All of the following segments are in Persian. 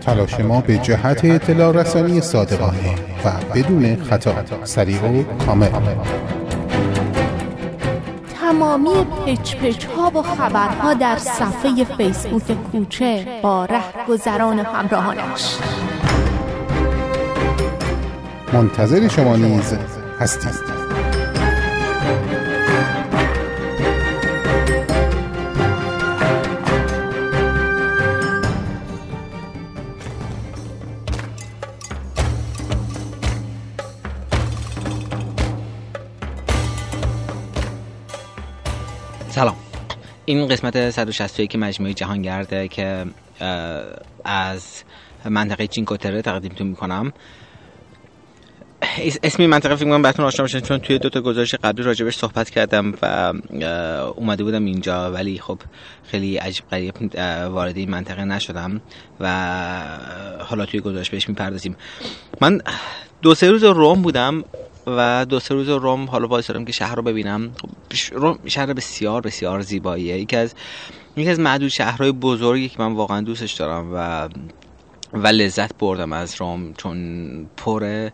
تلاش ما به جهت اطلاع رسانی صادقانه و بدون خطا سریع و کامل. تمامی پچ پچ ها و خبرها در صفحه فیسبوک کوچه با گذران همراهانش. منتظر شما نیز هستید. این قسمت 161 مجموعه جهانگرده که از منطقه چینکوتره تقدیمتون می‌کنم. اسمی منطقه فکر کنم بهتون آشنا باشن چون توی دو تا گزارش قبلی راجبش صحبت کردم و اومده بودم اینجا ولی خب خیلی عجیب غریب وارد این منطقه نشدم و حالا توی گزارش بهش می‌پردازیم. من دو سه روز روم بودم. و دو سه روز روم حالا دارم که شهر رو ببینم. روم شهر بسیار بسیار زیباییه. یکی از یکی از معدود شهرهای بزرگی که من واقعا دوستش دارم و و لذت بردم از روم چون پر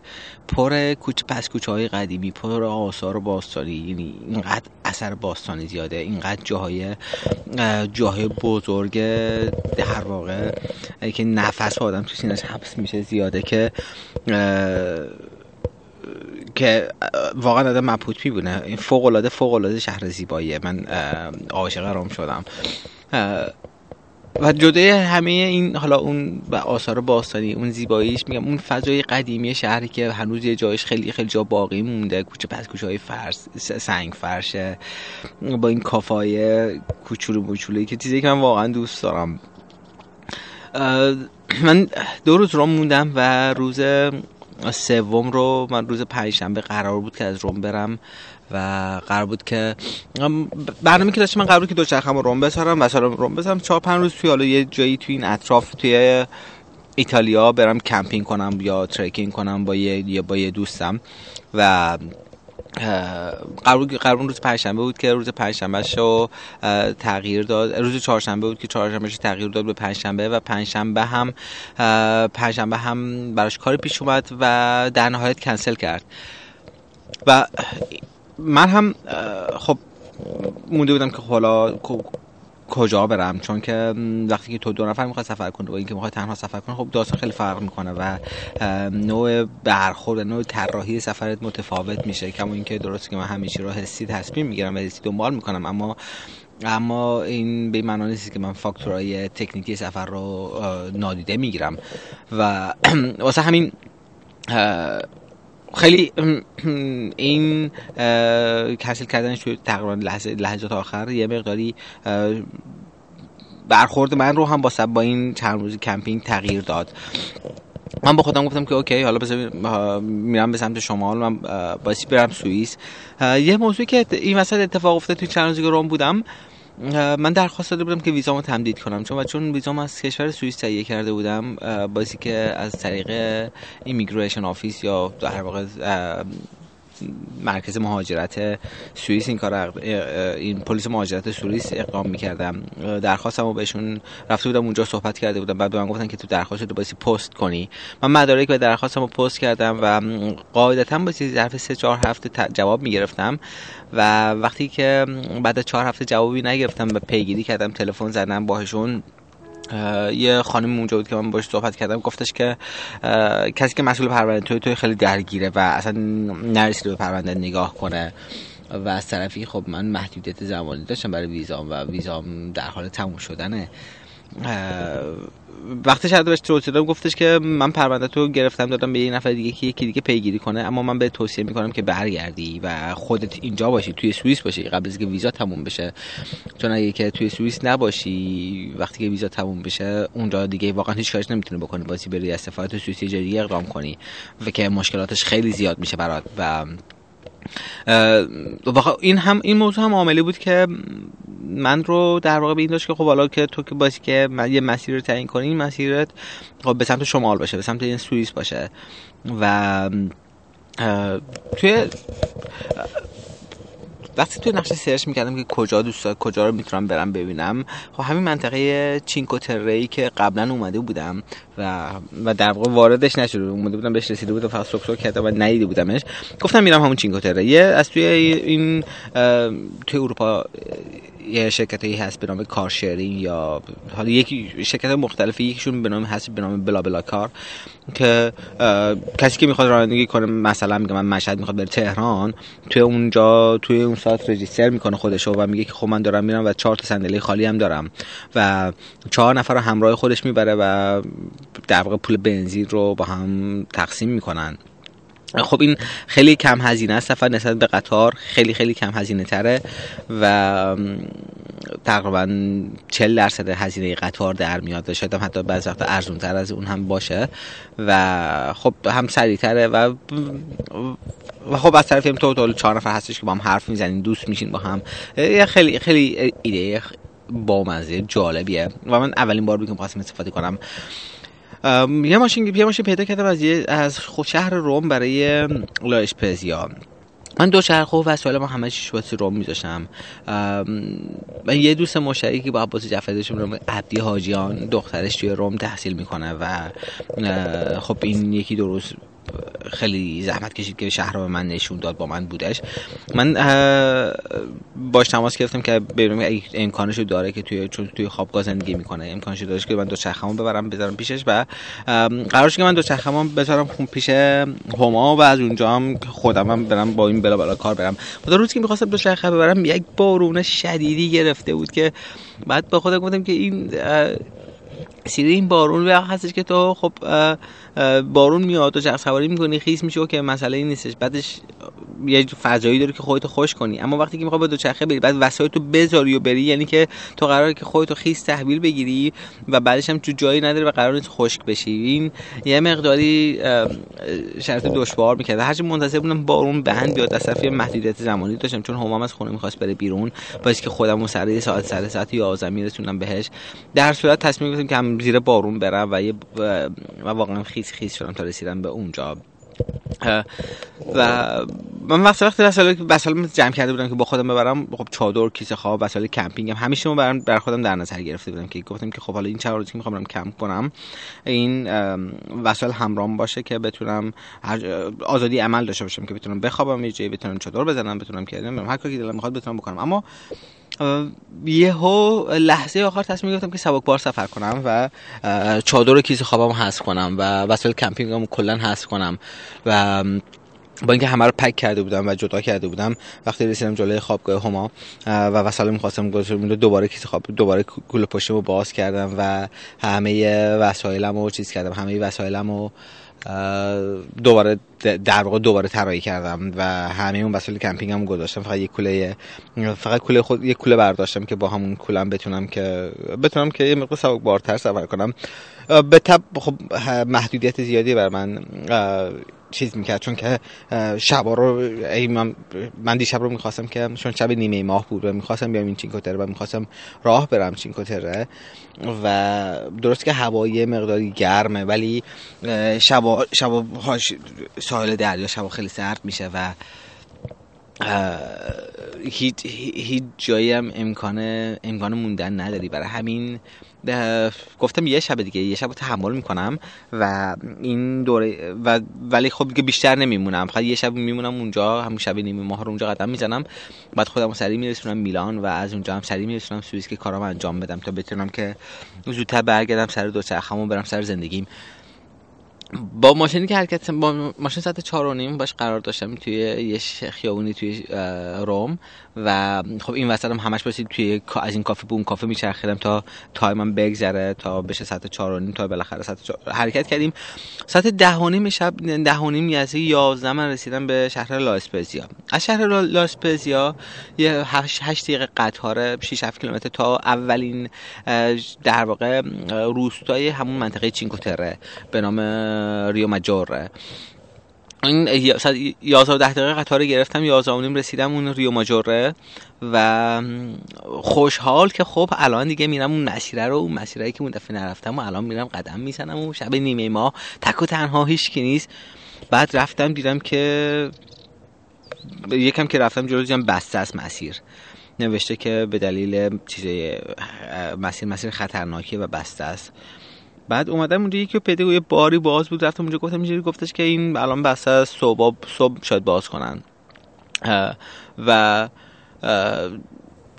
پر کوچه پس کوچه های قدیمی پر آثار باستانی. یعنی اینقدر اثر باستانی زیاده اینقدر جاهای جاهای بزرگ در واقع که نفس آدم تو سینش حبس میشه زیاده که که واقعا آدم مبهوت میبونه این فوق العاده فوق العاده شهر زیباییه. من عاشق روم شدم. و جدای همه این حالا اون و آثار باستانی اون زیباییش میگم اون فضای قدیمی شهری که هنوز یه جایش خیلی خیلی جا باقی مونده کوچه پس کوچه های فرس سنگ فرشه با این کافای کوچولو موچولویی که چیزی که من واقعا دوست دارم. من دو روز روم موندم و روز سوم رو من روز پنجشنبه قرار بود که از روم برم و قرار بود که برنامه که داشتم من قرار بود که دوچرخم رو روم بذارم و روم بذارم چهار پنج روز توی حالا یه جایی توی این اطراف توی ایتالیا برم کمپینگ کنم یا trekking کنم با یه با یه دوستم و قرار روز پنجشنبه بود که روز پنجشنبه شو تغییر داد. روز چهارشنبه بود که چهارشنبه تغییر داد به پنجشنبه و پنجشنبه هم پنجشنبه هم براش کاری پیش اومد و در نهایت کنسل کرد. و من هم خب مونده بودم که حالا کجا برم؟ چون که وقتی که تو دو نفر می‌خوای سفر کنی با اینکه می‌خوای تنها سفر کنی خب داستان خیلی فرق می‌کنه و نوع برخورد نوع طراحی سفرت متفاوت میشه. کما اینکه درست که من همیشه رو حسی تصمیم می‌گیرم و حسی دنبال می‌کنم اما اما این به معنی نیست که من فاکتورهای تکنیکی سفر رو نادیده می‌گیرم. و واسه همین خیلی این کنسل کردنش توی تقریبا لحظات آخر یه مقداری برخورد من رو هم با سب با این چند روزی کمپینگ تغییر داد. من با خودم گفتم که okay حالا بذار میرم به سمت شمال من باسی برم سوئیس. یه موضوعی که این وسط اتفاق افتاد توی چند روزی که روم بودم من درخواست داده بودم که ویزامو تمدید کنم چون چون ویزام از کشور سوئیس تهیه کرده بودم باسی که از طریق immigration office یا در واقع مرکز مهاجرت سوئیس این کار این پلیس مهاجرت سوئیس اقدام می‌کردم. درخواستمو بهشون رفته بودم اونجا صحبت کرده بودم. بعد به من گفتن که تو درخواست رو باسی پست کنی. من مدارک و درخواستمو پست کردم و قاعدتا باسی ظرف سه چهار هفته جواب می‌گرفتم و وقتی که بعد چهار هفته جوابی نگرفتم و پیگیری کردم تلفن زدم باهشون یه خانم اونجا بود که من باش صحبت کردم گفتش که کسی که مسئول پرونده توی توی خیلی درگیره و اصلا نرسیده به پرونده نگاه کنه و از طرفی خب من محدودیت زمانی داشتم برای ویزام و ویزام در حال تموم شدنه. وقتی شرط بهش توصیه دادم گفتش که من پرونده تو گرفتم دادم به یه نفر دیگه که یکی دیگه پیگیری کنه اما من به توصیه می‌کنم که برگردی و خودت اینجا باشی توی سوئیس باشی قبل از اینکه ویزا تموم بشه. چون اگه که توی سوئیس نباشی وقتی که ویزا تموم بشه اونجا دیگه واقعا هیچ کارش نمی‌تونی بکنی بازی بری از سفارت سوئیس جدی اقدام کنی و که مشکلاتش خیلی زیاد میشه برات. و این هم این موضوع هم عاملی بود که من رو در واقع به این واداشت که خب حالا که تو که باشی که یه مسیر رو تعیین کنی مسیرت خب به سمت شمال باشه به سمت این سوئیس باشه. و توی وقتی توی نقشه search می‌کردم که کجا دوست کجا رو می‌تونم برم ببینم خب همین منطقه چینکو ای که قبلا اومده بودم و و در واقع واردش نشده اومده بودم بهش رسیده بودم فقط سوک سوک کردم و ندیده بودمش. گفتم میرم همون چینکو یه از توی این توی اروپا یه شرکت هایی هست به نام کارشرینگ یا حالا یکی شرکت مختلفی یکیشون به نام هست به نام بلا بلا کار که کسی که می‌خواد رانندگی کنه مثلا میگه من مشهد می‌خواد بره تهران توی اونجا توی اون سایت رجیستر می‌کنه خودشو و میگه که خب من دارم میرم و چهار تا صندلی خالی هم دارم و چهار نفر رو همراه خودش می‌بره و در واقع پول بنزین رو با هم تقسیم می‌کنن. خب این خیلی کم هزینه است. سفر نسبت به قطار خیلی خیلی کم هزینه تره و تقریبا 40 درصد هزینه قطار در میاد. شاید حتی بعض وقت ارزون تر از اون هم باشه. و خب هم تره و و خب از طرفی هم تو چهار نفر هستش که با هم حرف می‌زنین دوست میشین با هم. خیلی خیلی ایده بامزه جالبیه. و من اولین بار بگم خواستم استفاده کنم. یه ماشین یه ماشین پیدا کردم از از خود شهر روم برای لایشپزیا من دو شهر خوب وسایل ما همه چیش روم میذاشم من یه دوست مشتری که با عباس جعفری داشتم عبدی حاجیان دخترش توی روم تحصیل می‌کنه و خب این یکی دو روز خیلی زحمت کشید که شهر رو به من نشون داد با من بودش. من باش تماس گرفتم که ببینم امکانش داره که توی چون توی خوابگاه زندگی می‌کنه. امکانش داره که من دو چرخمون ببرم بذارم پیشش و قرارش که من دو چرخمون بذارم پیش هما و از اونجا هم خودم هم برم با این بلا بلا کار برم. خدا روزی که می‌خواستم دو چرخه ببرم یک بارون شدیدی گرفته بود که بعد با خودم گفتم که این سیری این بارون وقت هستش که تو خب بارون میاد و چرخ سواری می‌کنی خیس میشه که مسئله نیستش. بعدش یه فضایی داره که خودتو خوش کنی. اما وقتی که می‌خوای با دوچرخه بری بعد وسایل تو بذاری و بری یعنی که تو قراره که خودتو خیس تحویل بگیری و بعدش هم تو جایی نداره و قرار نیست خشک بشی. این یه مقداری شرط دشوار می‌کرد هرچی منتظر بودم بارون بند بیاد از طرف محدودیت زمانی داشتم. چون همام از خونه می‌خواست بره بیرون. باعث که خودم سر ساعت سر ساعت 11 میرسونم بهش. در صورت تصمیم گرفتم که زیر بارون برم و, و واقعا خیس خیس شدم تا رسیدم به اونجا. و من وقتی وقتی وسایل وسایل جمع کرده بودم که با خودم ببرم خب چادر کیسه خواب وسایل کمپینگ هم همیشه برام بر خودم در نظر گرفته بودم که گفتم که خب حالا این چند روزی که می‌خوام کمپ کنم این وسایل همرام باشه که بتونم آزادی عمل داشته باشم که بتونم بخوابم یه جایی بتونم چادر بزنم بتونم که هر کاری که دلم می‌خواد بتونم بکنم. اما یهو لحظه آخر تصمیم گرفتم که سبک بار سفر کنم و چادر و کیسه خوابم حذف کنم و وسایل کمپینگم کلا حذف کنم و با اینکه همه رو پک کرده بودم و جدا کرده بودم وقتی رسیدم جلوی خوابگاه هما و وسایل می‌خواستم گذاشتم دوباره کیسه خواب دوباره گل پشتمو باز کردم و همه وسایلمو رو چیز کردم همه وسایلمو دوباره در واقع دوباره طراحی کردم و همه اون وسایل کمپینگم گذاشتم. فقط یک کوله فقط کوله خود یک کوله برداشتم که با همون کولم بتونم که بتونم که یه مقدار سبک بارتر سفر کنم. به تب خب محدودیت زیادی بر من چیز می‌کرد چون که شبا رو من, من دیشب رو می‌خواستم که چون شب نیمه ماه بود و می‌خواستم بیام این چینکوتره و می‌خواستم راه برم چینکوتره و درست که هوایی مقداری گرمه ولی شبا شبا ساحل دریا شبا خیلی سرد میشه و هیچ هیچ جایی هم امکان امکان موندن نداری. برای همین گفتم یه شب دیگه یه شب تحمل می‌کنم و این دوره و ولی خب دیگه بیشتر نمیمونم. فقط یه شب میمونم اونجا همون شب نیمه ماه رو اونجا قدم می‌زنم. بعد خودم سری میرسونم میلان و از اونجا هم سری میرسونم سوئیس که کارام انجام بدم تا بتونم که زودتر برگردم سر دو چرخمو برم سر زندگیم. با ماشینی که حرکت با ماشین ساعت چهار و نیم باش قرار داشتم توی یه خیابونی توی روم. و خب این وسط هم همش باشید توی از این کافه به اون کافه میچرخیدم تا تایمم بگذره تا بشه ساعت چهار و نیم تا بالاخره ساعت حرکت کردیم. ساعت ده و نیم شب ده و نیم یعنی یازده من رسیدم به شهر لاسپزیا از شهر لاسپزیا یه هشت, هشت دقیقه قطار 6 7 کیلومتر تا اولین در واقع روستای همون منطقه چینکوتره به نام ریو ماجوره این 11 ده دقیقه قطار گرفتم 11 و نیم رسیدم اون ریو ماجوره و خوشحال که خب الان دیگه میرم اون مسیره رو اون مسیره که اون دفعه نرفتم و الان میرم قدم می‌زنم و شب نیمه ما تک و تنها هیچ نیست. بعد رفتم دیدم که یکم که رفتم جلو دیدم بسته است مسیر. نوشته که به دلیل چیز مسیر مسیر خطرناکی و بسته است. بعد اومدم اونجا یکی پیدا یه باری باز بود رفتم اونجا گفتم اینجوری گفتش که این الان بسته صبح صبح شاید باز کنن. و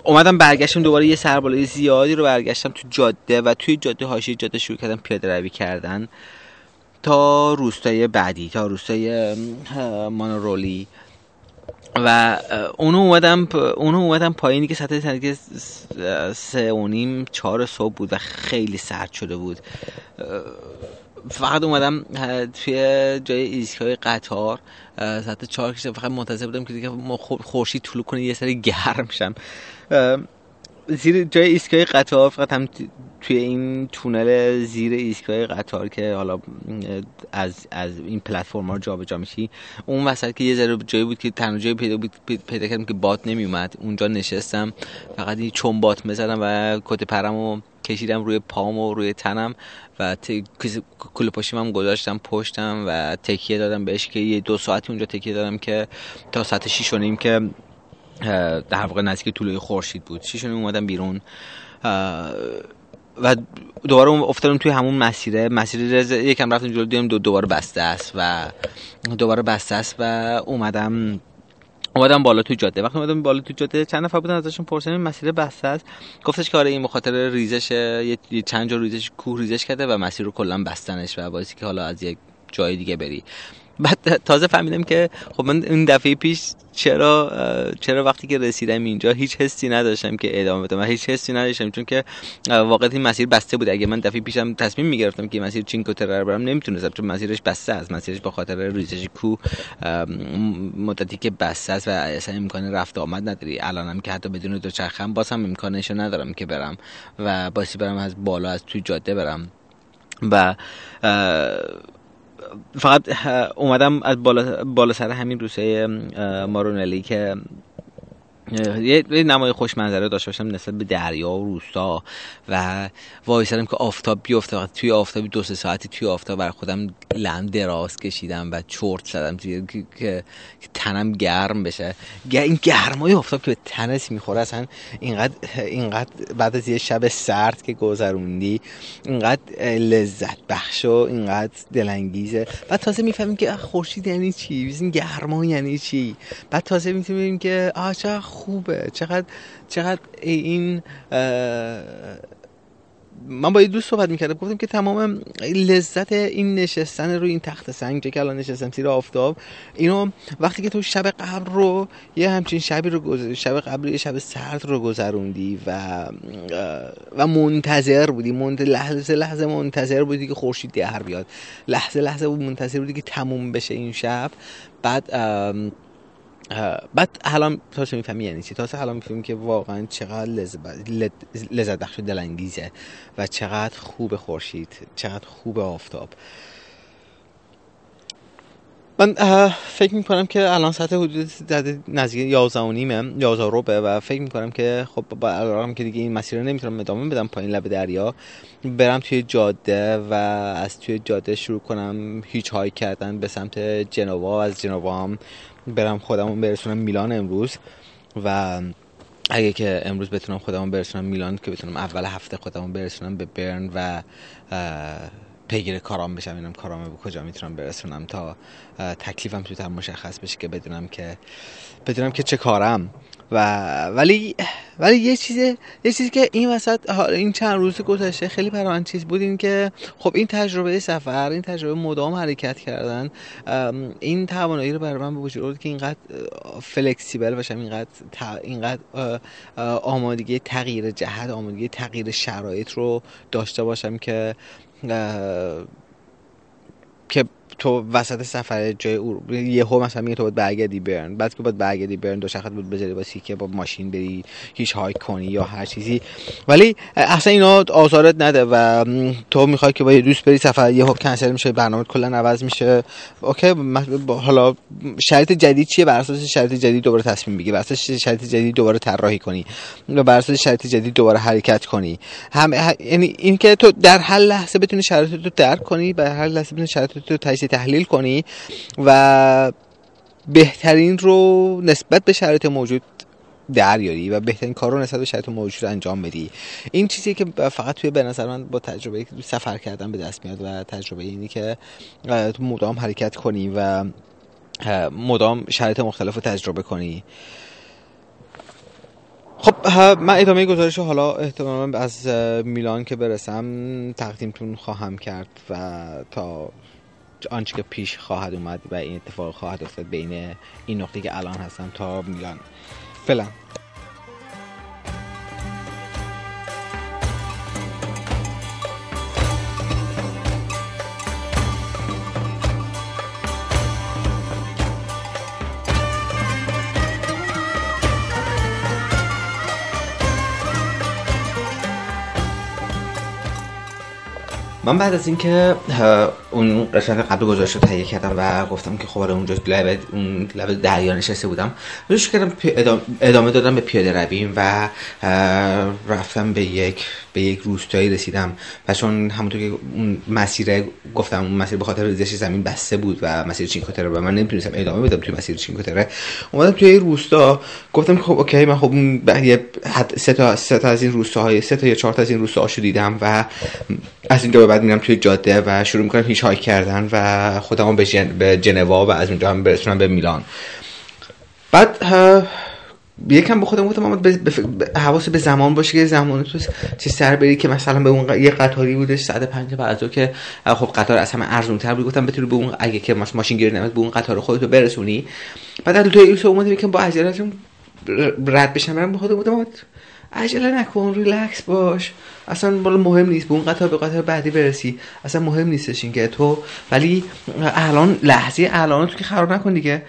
اومدم برگشتم دوباره یه سربالای زیادی رو برگشتم تو جاده و توی جاده هاشی جاده شروع کردم پیاده روی کردن. تا روستای بعدی تا روستای مانورولی و اونو اومدم اونو اومدم پایینی که سطح سنگی سه و نیم چهار صبح بود و خیلی سرد شده بود. فقط اومدم توی جای ایستگاه قطار. ساعت چهار کشتم فقط منتظر بودم که دیگه خورشید طلوع کنه یه سری گرم شم. زیر جای ایستگاه قطار فقط هم توی این تونل زیر ایستگاه قطار که حالا از از این پلتفرم ها جابجا میشی اون وسط که یه ذره جایی بود که تنها جایی پیدا بود پیدا کردم که باد نمیومد. اونجا نشستم فقط این چون بات می‌زدم و کت پرمو کشیدم روی پام و روی تنم و کل پاشیم هم گذاشتم پشتم و تکیه دادم بهش که یه دو ساعتی اونجا تکیه دادم که تا ساعت 6 نیم که در واقع نزدیک طولوی خورشید بود. 6 نیم اومدم بیرون. و دوباره افتادم توی همون مسیره. مسیر یکم رفتم جلو دیدم دو دوباره بسته است و دوباره بسته است و اومدم اومدم بالا تو جاده. وقتی اومدم بالا تو جاده چند نفر بودن ازشون پرسیدم مسیر بسته است. گفتش که آره این بخاطر ریزش یه چند جا ریزش کوه ریزش کرده و مسیر رو کلا بستنش و باعثی که حالا از یک جای دیگه بری. بعد تازه فهمیدم که خب من این دفعه پیش چرا چرا وقتی که رسیدم اینجا هیچ حسی نداشتم که ادامه بدم هیچ حسی نداشتم چون که واقعا این مسیر بسته بود. اگه من دفعه پیشم تصمیم می‌گرفتم که مسیر چینکو ترر برم نمی‌تونستم چون مسیرش بسته است. مسیرش به خاطر ریزش کو مدتی که بسته است و اصلا امکان رفت آمد نداری. الانم که حتی بدون دوچرخه باز هم امکانش ندارم که برم و باسی برم از بالا از توی جاده برم. و فقط اومدم از بالا, بالا سر همین روسه مارونلی که یه نمای خوش منظره داشته باشم نسبت به دریا و روستا و وایسادم که آفتاب بیفته. توی آفتاب دو سه ساعتی توی آفتاب بر خودم لند دراز کشیدم و چرت زدم توی که تنم گرم بشه. این گرمای آفتاب که به تنت می‌خوره اصلا اینقدر اینقدر بعد از یه شب سرد که گذروندی اینقدر لذت بخش و اینقدر دلانگیزه. بعد تازه می‌فهمیم که خورشید یعنی چی؟ این گرما یعنی چی؟ بعد تازه می‌تونیم که آ خوبه. چقدر چقدر این من با یه دوست صحبت می‌کردم گفتم که تمام لذت این نشستن روی این تخت سنگ که الان نشستم زیر آفتاب اینو وقتی که تو شب قبل رو یه همچین شبی رو شب قبل یه شب سرد رو گذروندی و و منتظر بودی منت... لحظه لحظه منتظر بودی که خورشید در بیاد. لحظه لحظه منتظر بودی که تموم بشه این شب. بعد بعد الان تازه می‌فهمی یعنی چی؟ تازه الان می‌فهمی که واقعا چقدر لذت بخش دلانگیزه و چقدر خوب خورشید چقدر خوب آفتاب. من فکر می‌کنم که الان ساعت حدود نزدیک 11 و نیمه 11 روبه و فکر می‌کنم که خب با که دیگه این مسیر رو نمی‌تونم ادامه بدم پایین لب دریا برم توی جاده و از توی جاده شروع کنم هیچ های کردن به سمت جنوا از جنوا هم برم خودمو برسونم میلان امروز و اگه که امروز بتونم خودمو برسونم میلان که بتونم اول هفته خودمو برسونم به برن و پیگیر کارام بشم اینم کارامو به کجا می‌تونم برسونم تا تکلیفم تو مشخص بشه که بدونم که بدونم که چه کارم. و ولی ولی یه چیز یه چیزی که این وسط این چند روز گذشته خیلی برای چیز بود این که خب این تجربه سفر این تجربه مدام حرکت کردن این توانایی رو برای من به وجود که اینقدر فلکسیبل باشم اینقدر اینقدر آمادگی تغییر جهت آمادگی تغییر شرایط رو داشته باشم که که تو وسط سفر جای اور یهو مثلا میگه تو باید برگردی برن. بعد که باید برگردی برن دو شخص بود بذاری واسه که با ماشین بری هیچ های کنی یا هر چیزی. ولی اصلا اینا آزارت نده و تو می‌خوای که با یه دوست بری سفر یهو کنسل میشه برنامه کلا عوض میشه. اوکی حالا شرایط جدید چیه؟ بر اساس شرایط جدید دوباره تصمیم بگیری بر اساس شرایط جدید دوباره طراحی کنی. و بر اساس شرایط جدید دوباره حرکت کنی. هم یعنی اینکه تو در هر لحظه بتونی شرایط رو درک کنی به هر لحظه بتونی شرایط رو تحلیل کنی و بهترین رو نسبت به شرایط موجود دریاری و بهترین کار رو نسبت به شرایط موجود انجام بدی. این چیزی که فقط توی به نظر من با تجربه سفر کردن به دست میاد و تجربه اینی که تو مدام حرکت کنی و مدام شرایط مختلف رو تجربه کنی. خب من ادامه گزارش حالا احتمالا از میلان که برسم تقدیمتون خواهم کرد و تا آنچه که پیش خواهد اومد و این اتفاق خواهد افتاد بین این نقطه که الان هستم تا میلان. فعلا. من بعد از اینکه اون قسمت قبل گذاشت رو تهیه کردم و گفتم که خب آره اونجا لب اون لب دریا نشسته بودم. روش کردم ادامه دادم به پیاده رویم و رفتم به یک به یک روستایی رسیدم. و چون همونطور که اون مسیر گفتم اون مسیر به خاطر ریزش زمین بسته بود و مسیر چینکوتره و من نمی‌تونستم ادامه بدم توی مسیر چینکوتره اومدم توی روستا. گفتم خب اوکی من خب سه تا سه تا از این روستاهای سه تا یا چهار تا از این روستاهاشو دیدم و از اینجا به بعد میرم توی جاده و شروع می‌کنم هیچ هایک کردن و خودمو به, جن... به جنوا و از اونجا هم برسونم به میلان. بعد یکم به خودم گفتم اما حواس به زمان باشه که زمان تو چه سر بری که مثلا به اون یه قطاری بودش ساعت 5 بعد که خب قطار از همه ارزون تر بود. گفتم بتونی به اون اگه که ماشین گیر نمیاد به اون قطار خودتو برسونی. بعد از تو ایسو اومد که با عجله رد بشم برم به خودم گفتم عجله نکن ریلکس باش. اصلا بالا مهم نیست به اون قطار به قطار بعدی برسی. اصلا مهم نیستش این که تو ولی الان لحظه الان تو که خراب نکن دیگه.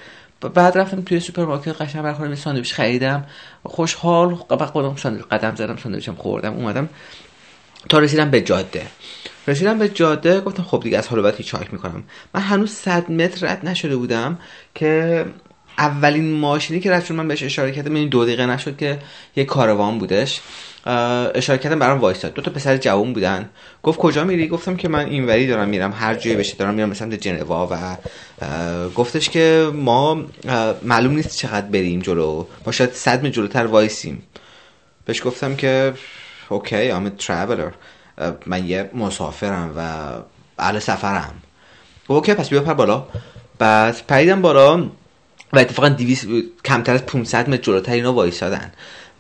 بعد رفتم توی سوپرمارکت قشنگ برای خودم ساندویچ خریدم. خوشحال خودم ساندویچ قدم زدم ساندویچم خوردم اومدم. تا رسیدم به جاده. رسیدم به جاده گفتم خب دیگه از حالا به بعد hitch می‌کنم. من هنوز 100 متر رد نشده بودم که اولین ماشینی که رفت من بهش اشاره کردم این دو دقیقه نشد که یه کاروان بودش. اشاره کردم برام وایستاد دو تا پسر جوان بودن. گفت کجا میری؟ گفتم که من اینوری دارم میرم. هر جایی بشه دارم میرم مثلا جنوا و گفتش که ما معلوم نیست چقدر بریم جلو. ما شاید صد جلوتر وایسیم. بهش گفتم که okay I'm traveler من یه مسافرم و اهل سفرم. اوکی پس بیا پر بالا. بعد پریدم بالا و اتفاقا 200 کمتر از 500 متر جلوتر اینا وایسادن.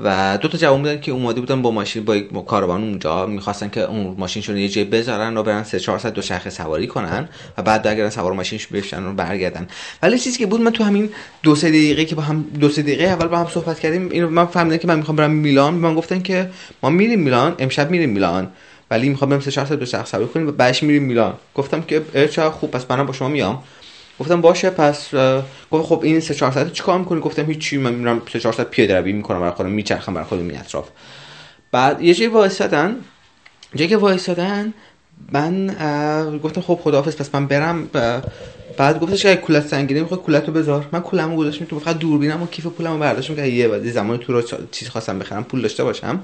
و دو تا جوان بودن که اومده بودن با ماشین با کاروان اونجا. می‌خواستن که اون ماشینشون یه جای بذارن و برن 3 400 دو شخص سواری کنن و بعد اگر سوار ماشینش بشن و برگردن. ولی چیزی که بود من تو همین دو سه دقیقه که با هم دو سه دقیقه اول با هم صحبت کردیم اینو من فهمیدم که من می‌خوام برم میلان. من گفتن که ما میریم میلان امشب میریم میلان. ولی می‌خوام برم 3 400 دو شخص سواری کنیم و بعدش میریم میلان. گفتم که چه خوب پس منم با شما میام. گفتم باشه پس گفت خب این 3 4 ساعت چیکار می‌کنی؟ گفتم هیچی من میرم 3 4 ساعت پیاده روی می‌کنم برای خودم میچرخم برای خودم این اطراف بعد یه جایی وایسادن جایی که وایسادن من گفتم خب خداحافظ پس من برم بعد گفتش که کولت سنگینه می‌خواد کولت بذار. من کولمو گذاشتم تو فقط دوربینم و کیف پولمو برداشتم که یه بعد زمان تو رو چیز خواستم بخرم پول داشته باشم.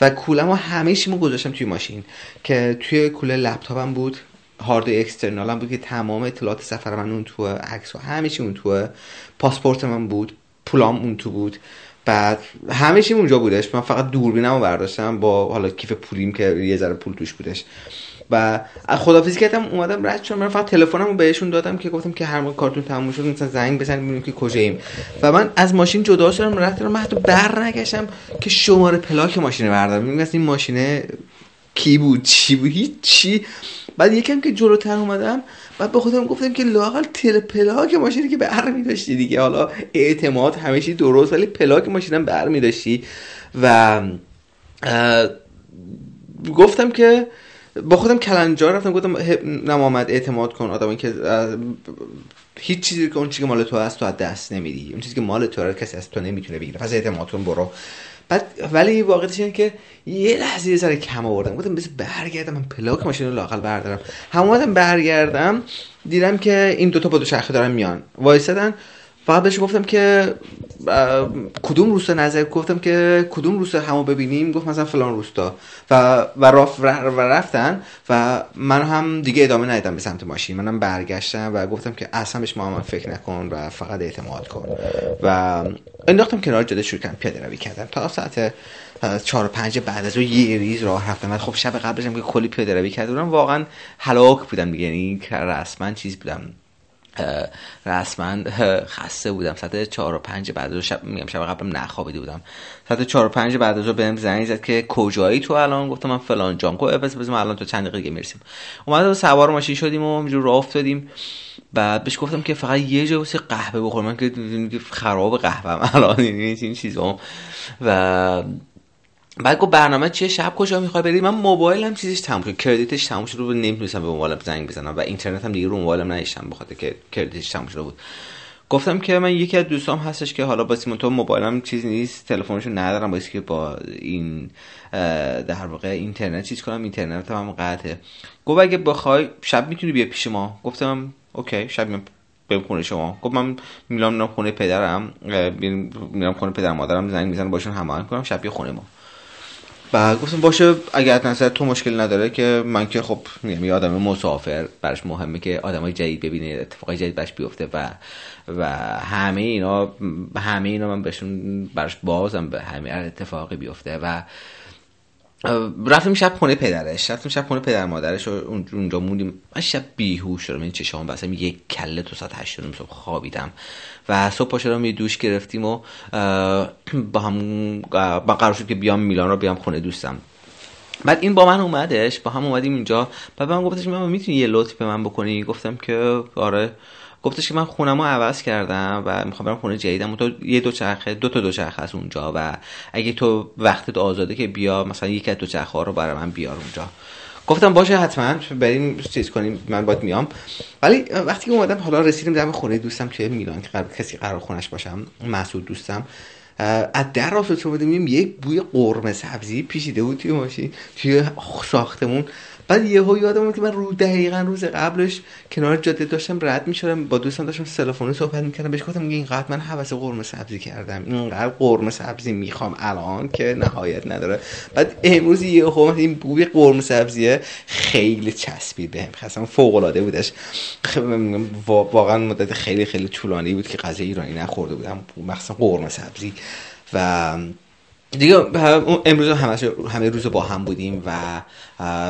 و کولمو همه چیمو گذاشتم توی ماشین که توی کوله لپتاپم بود. هارد اکسترنال هم بود که تمام اطلاعات سفر من اون تو عکس و چی اون تو پاسپورت من بود پولام اون تو بود. بعد همه اونجا بودش. من فقط دوربینم رو برداشتم با حالا کیف پولیم که یه ذره پول توش بودش. و خدافیزی کردم اومدم رد شدم. من فقط تلفنم رو بهشون دادم که گفتم که هر موقع کارتون تموم شد مثلا زنگ بزنید ببینیم که کجاییم. و من از ماشین جدا شدم رفتم من حتی بر نگشتم که شماره پلاک ماشین بردارم. این ماشینه کی بود چی بود؟ هیچ چی. بعد یکم که جلوتر اومدم بعد به خودم گفتم که لاقل تل پلاک ماشینی که بر می داشتی دیگه. حالا اعتماد همیشه درست ولی پلاک ماشینم بر می داشتی و گفتم که با خودم کلنجار رفتم گفتم نمامد اعتماد کن آدمی که هیچ چیزی که اون چیزی که مال تو هست تو از دست نمیدی. اون چیزی که مال تو کسی از تو نمی‌تونه بگیره. پس اعتماد کن برو. بعد ولی واقعیتش اینه که یه لحظه ذره کم آوردم. گفتم بس برگردم. من پلاک ماشین رو لاقل بردارم. هم اومدم برگردم دیدم که این دوتا با دو شرخه دارن میان. وایسادن. فقط بهش گفتم که کدوم روستا نظر؟ گفتم که کدوم روستا همو ببینیم؟ گفت مثلا فلان روستا و و, و رفتن و من هم دیگه ادامه ندیدم به سمت ماشین. منم برگشتم و گفتم که اصلا بهش محمد فکر نکن و فقط اعتماد کن. و انداختم کنار جاده شروع کردم پیاده روی کردم. تا ساعت چهار پنج بعد از اون یه ریز راه رفتم. خب شب قبلش هم که کلی پیاده روی کرده بودم واقعا هلاک بودم دیگه. یعنی رسما چیز بودم. رسما خسته بودم. ساعت چهار و پنج بعد از شب میگم شب قبلم نخوابیده بودم. ساعت چهار و پنج بعد از بهم زنگ زد که کجایی تو الان؟ گفتم من فلان جام. گفت بس بس الان تو چند دقیقه می‌رسیم. اومد سوار ماشین شدیم و همینجور راه افتادیم. بعد بهش گفتم که فقط یه جا واسه قهوه بخورم. من که خراب قهوه الان این چیزام. و بعد گفت برنامه چیه؟ شب کجا می‌خوای بری؟ من موبایلم چیزش تموم شد. کردیتش تموم شد رو نمی‌تونستم به موبایلم زنگ بزنم و اینترنت هم دیگه رو موبایلم نداشتم بخاطر که کردیتش تموم شده بود. گفتم که من یکی از دوستام هستش که حالا با تو موبایلم چیز نیست تلفنشو ندارم باید که با این در واقع اینترنت چیز کنم. اینترنت هم قطعه. گفت اگه بخوای شب می‌تونی بیا پیش ما. گفتم اوکی شب میام بریم خونه شما. گفت من میرم خونه پدرم. میرم خونه پدر مادرم زنگ می‌زنم باشون هماهنگ کنم شب خونه ما. و گفتم باشه اگر نظر تو مشکل نداره که من که خب میگم یه آدم مسافر براش مهمه که آدمای جدید ببینه اتفاقای جدید براش بیفته و و همه اینا همه اینا من بهشون براش بازم به همه اتفاقی بیفته و رفتیم شب خونه پدرش رفتیم شب خونه پدر مادرش و اونجا موندیم. من شب بیهوش شدم این چشام بستم یک کله تو ساعت هشت صبح خوابیدم. و صبح پاشدم یه دوش گرفتیم و با هم با قرار شد که بیام میلان رو بیام خونه دوستم. بعد این با من اومدش با هم اومدیم اینجا. به من گفتش من می‌تونی یه لطف به من بکنی؟ گفتم که آره. گفتش که من خونم رو عوض کردم و می‌خوام برم خونه جدیدم. تو یه دو چرخه دو تا دو چرخه از اونجا و اگه تو وقتت آزاده که بیا مثلا یکی از دو چرخه ها رو برای من بیار اونجا. گفتم باشه حتما بریم چیز کنیم من باید میام. ولی وقتی که اومدم حالا رسیدیم دم خونه دوستم توی میلان که قرار کسی قرار خونش باشم مسعود دوستم. از در راه بودیم یک بوی قرمه سبزی پیشیده بود توی ماشین توی ساختمون. بعد یهو یادم که من رو دقیقا روز قبلش کنار جاده داشتم رد می‌شدم با دوستان داشتم تلفنی صحبت می‌کردم بهش گفتم اینقدر من حوس قرمه سبزی کردم اینقدر قرمه سبزی می‌خوام الان که نهایت نداره. بعد امروز یهو این بوی قرمه سبزیه خیلی چسبید بهم خاصا فوق العاده بودش واقعا مدت خیلی خیلی طولانی بود که غذای ایرانی نخورده بودم مخصوصا قرمه سبزی. و دیگه امروز همه همه روز با هم بودیم و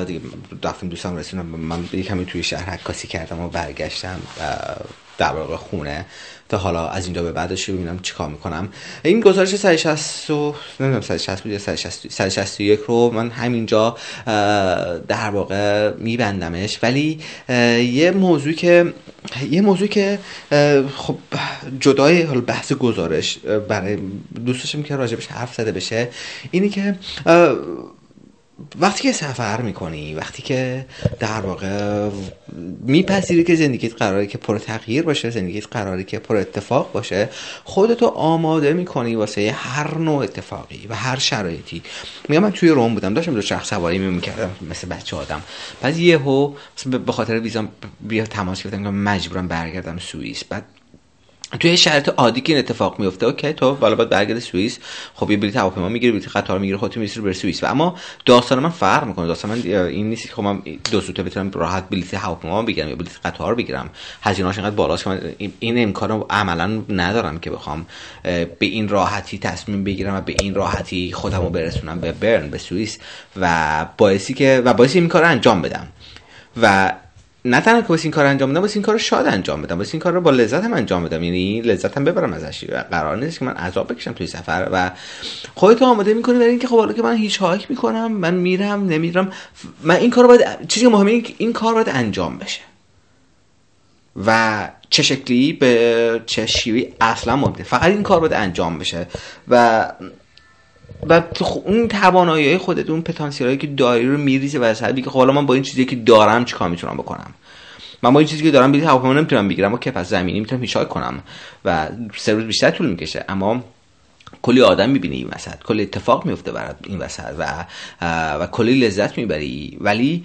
دیگه رفتیم دوستان رسیدم من یه کمی توی شهر عکاسی کردم و برگشتم. در واقع خونه. تا حالا از اینجا به بعدش ببینم چیکار می‌کنم. این گزارش 160 و نمی‌دونم 160 بود یا 161 رو من همینجا در واقع میبندمش. ولی یه موضوع که یه موضوع که خب جدای بحث گزارش برای دوست که راجبش حرف زده بشه. اینی که وقتی که سفر می‌کنی وقتی که در واقع میپذیری که زندگیت قراری که پر تغییر باشه زندگیت قراری که پر اتفاق باشه خودتو آماده می‌کنی واسه هر نوع اتفاقی و هر شرایطی. میگم من توی روم بودم داشتم دو شخص سواری می‌کردم مثل بچه آدم. بعد یهو به خاطر ویزام بیا تماس گرفتم که مجبورم برگردم سوئیس. بعد توی شرط عادی که این اتفاق میفته اوکی تو بالا باید برگرد سوئیس. خب یه بلیط هواپیما می‌گیری بلیط قطار می‌گیری خودت می‌رسی بر سوئیس. و اما داستان من فرق می‌کنه. داستان من این نیست که خب من دو سوته بتونم راحت بلیط هواپیما بگیرم یا بلیط قطار بگیرم. هزینه‌اش اینقدر بالاست که من این امکانو عملا ندارم که بخوام به این راحتی تصمیم بگیرم و به این راحتی خودم رو برسونم به برن به سوئیس. و باعثی که و باعثی این کار انجام بدم. و نه تنها که این کار انجام بدم واسه این کار شاد انجام بدم واسه این کار رو با لذت هم انجام بدم. یعنی لذت هم ببرم ازش. قرار نیست که من عذاب بکشم توی سفر و خودت آماده می‌کنی برای اینکه خب حالا که من هیچ هایک می‌کنم من میرم نمیرم من این کار باید چیزی که مهمه این کار باید انجام بشه. و چه شکلی؟ به چه شیوی اصلا مهمه فقط این کار باید انجام بشه. و و اون توانایی خودت اون پتانسیلی که داری رو میریزه و از که خب حالا من با این چیزی که دارم چیکار می‌تونم بکنم؟ من با این چیزی که دارم بلیط هواپیما نمی‌تونم بگیرم. کف از زمینی می‌تونم پیشای کنم و سه روز بیشتر طول می‌کشه. اما کلی آدم می‌بینی این وسط کلی اتفاق میفته برات این وسط و و کلی لذت می‌بری. ولی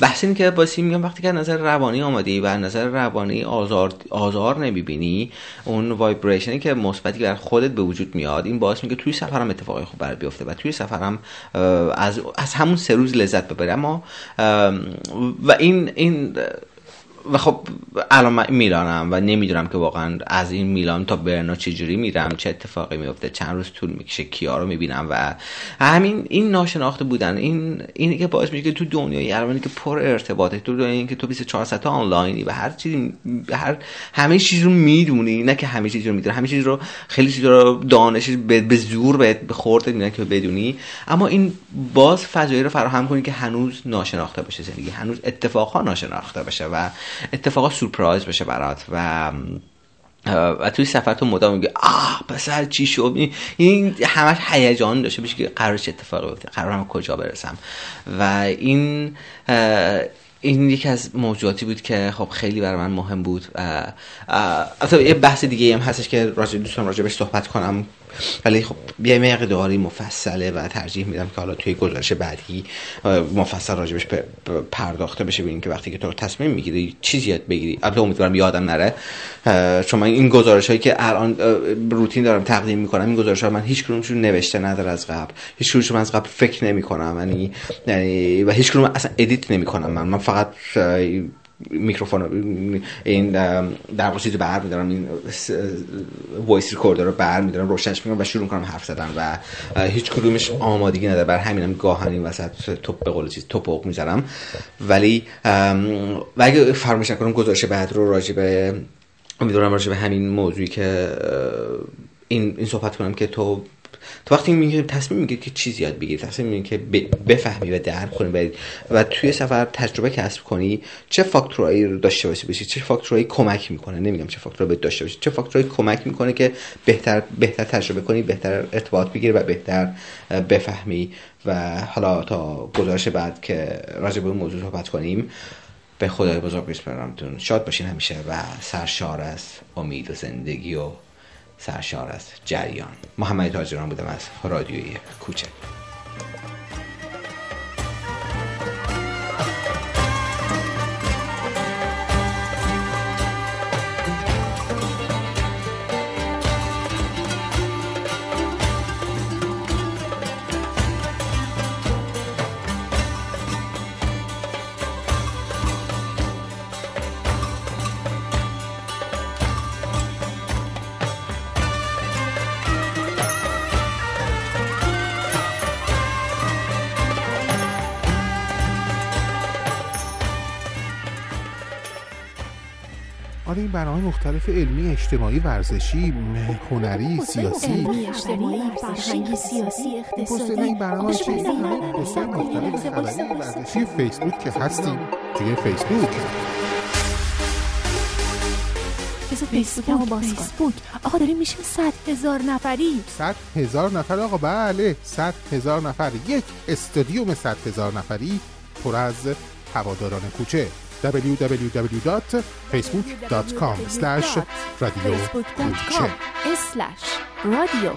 بحث این که باسی میگم وقتی که نظر روانی آمادی و نظر روانی آزار آزار نمی‌بینی اون وایبریشنی که مثبتی بر خودت به وجود میاد این باعث میگه توی سفرم اتفاقی خوب برات بیفته و توی سفرم از از همون سه روز لذت ببری اما و این این و خب الان من میلانم و نمی‌دونم که واقعا از این میلان تا برنا چجوری میرم چه اتفاقی میفته چند روز طول می‌کشه کیا رو می‌بینم و همین این ناشناخته بودن این اینی که باعث میشه که تو دنیای الان که پر ارتباطه تو دنیایی که تو 24 ساعت آنلاینی و هر چیزی هر همه چیز رو می‌دونی نه که همه چیز رو می‌دونی همه چیز رو خیلی چیز رو دانش به زور به خورد میدن که بدونی. اما این باز فضایی رو فراهم کنی که هنوز ناشناخته باشه زندگی هنوز اتفاقها ناشناخته باشه و اتفاقا سورپرایز بشه برات و و توی سفر تو مدام میگه آه پسر چی شد؟ این همش هیجان داشته بشه که قرار چه اتفاقی بیفته قرارم کجا برسم. و این این یکی از موضوعاتی بود که خب خیلی برای من مهم بود البته یه بحث دیگه هم هستش که راجع دوستان راجع بهش صحبت کنم. ولی خب یه مقداری مفصله و ترجیح میدم که حالا توی گزارش بعدی مفصل راجبش پرداخته بشه. ببینیم که وقتی که تو تصمیم می‌گیری چیزی یاد بگیری. البته امیدوارم یادم نره. چون من این گزارش هایی که الان روتین دارم تقدیم می‌کنم این گزارش ها من هیچ کدومشون نوشته نداره از قبل. هیچ کدومشون از قبل فکر نمی کنم یعنی, یعنی و هیچ اصلا ادیت نمی کنم من. من فقط میکروفون این در واقع چیزی بر میدارم این voice recorder رو بر میدارم روشنش می‌کنم و شروع کنم حرف زدن و هیچ کدومش آمادگی نداره. برا همینم گاهاً این وسط تپق به قول چیز تپق می‌زنم. ولی و اگه فراموش نکنم گزارش بعد رو راجع به امیدوارم راجع به همین موضوعی که این این صحبت کنم که تو تو وقتی میگی تصمیم می‌گیری که چیزی یاد بگیری تصمیم می‌گیری که بفهمی و درک کنی و توی سفر تجربه کسب کنی چه فاکتورایی رو داشته باشی بشی چه فاکتورایی کمک می‌کنه؟ نمیگم چه فاکتورایی داشته باشی چه فاکتورایی کمک می‌کنه که بهتر بهتر تجربه کنی بهتر ارتباط بگیری و بهتر بفهمی و حالا تا گزارش بعد که راجع به اون موضوع صحبت کنیم به خدای بزرگ بسپرمتون شاد باشین همیشه و سرشار از امید و زندگی و سرشار از جریان. محمد تاجران بودم از رادیوی کوچک. برنامه مختلف علمی اجتماعی ورزشی هنری سیاسی. فرهنگی سیاسی اقتصادی. این برنامه چه همه مختلف خبری ورزشی فیسبوک که هستیم. توی فیسبوک. فیسبوک باز آقا داریم میشیم صد هزار نفری. صد هزار نفر؟ آقا بله. صد هزار نفر. یک استادیوم صد هزار نفری پر از هواداران کوچه. www.facebook.com slash radio